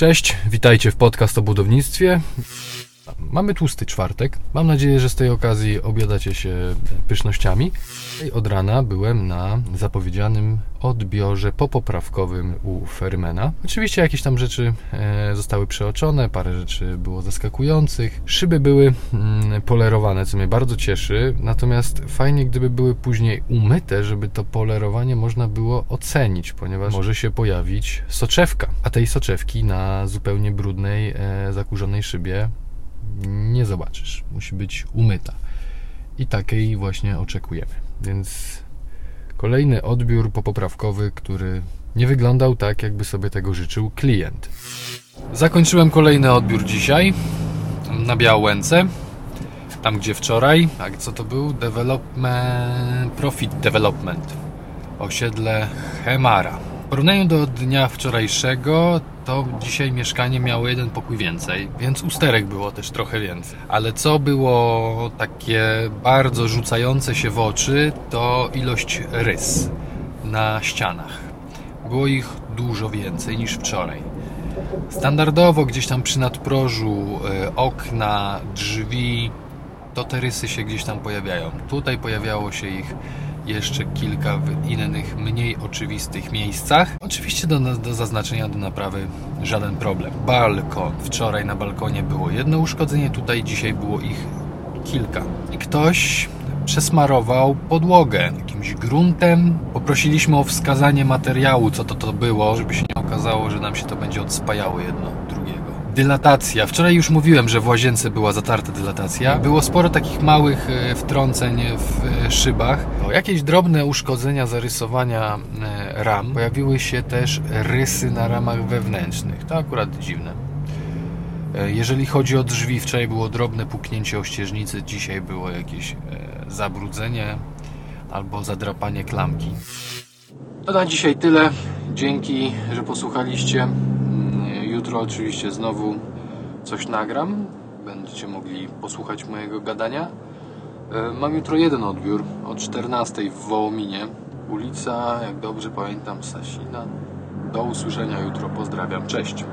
Cześć, witajcie w podcast o budownictwie. Mamy tłusty czwartek. Mam nadzieję, że z tej okazji obiadacie się pysznościami. I Od rana byłem na zapowiedzianym odbiorze popoprawkowym u Fermena. Oczywiście jakieś tam rzeczy e, zostały przeoczone, parę rzeczy było zaskakujących. Szyby były mm, polerowane, co mnie bardzo cieszy. Natomiast fajnie, gdyby były później umyte, żeby to polerowanie można było ocenić, ponieważ może się pojawić soczewka. A tej soczewki na zupełnie brudnej, e, zakurzonej szybie nie zobaczysz. Musi być umyta. I takiej właśnie oczekujemy. Więc kolejny odbiór popoprawkowy, który nie wyglądał tak, jakby sobie tego życzył klient. Zakończyłem kolejny odbiór dzisiaj na Białęce. Tam gdzie wczoraj, a co to był? Development, Profit Development. Osiedle Hemara. W porównaniu do dnia wczorajszego, to dzisiaj mieszkanie miało jeden pokój więcej, więc usterek było też trochę więcej. Ale co było takie bardzo rzucające się w oczy, to ilość rys na ścianach. Było ich dużo więcej niż wczoraj. Standardowo gdzieś tam przy nadprożu, e, okna, drzwi, to te rysy się gdzieś tam pojawiają. Tutaj pojawiało się ich jeszcze kilka w innych, mniej oczywistych miejscach. Oczywiście do, do zaznaczenia, do naprawy żaden problem. Balkon. Wczoraj na balkonie było jedno uszkodzenie, tutaj dzisiaj było ich kilka. I ktoś przesmarował podłogę jakimś gruntem. Poprosiliśmy o wskazanie materiału, co to to było, żeby się nie okazało, że nam się to będzie odspajało jedno drugiego. Dylatacja. Wczoraj już mówiłem, że w łazience była zatarta dylatacja. Było sporo takich małych e, wtrąceń w e, szybach. Jakieś drobne uszkodzenia, zarysowania e, ram. Pojawiły się też rysy na ramach wewnętrznych. To akurat dziwne. Jeżeli chodzi o drzwi, wczoraj było drobne puknięcie o ścieżnicy, dzisiaj było jakieś zabrudzenie albo zadrapanie klamki. To na dzisiaj tyle. Dzięki, że posłuchaliście. Jutro oczywiście znowu coś nagram. Będziecie mogli posłuchać mojego gadania. E, Mam jutro jeden odbiór o 14 w Wołominie. Ulica, jak dobrze pamiętam, Sasina. Do usłyszenia jutro. Pozdrawiam. Cześć.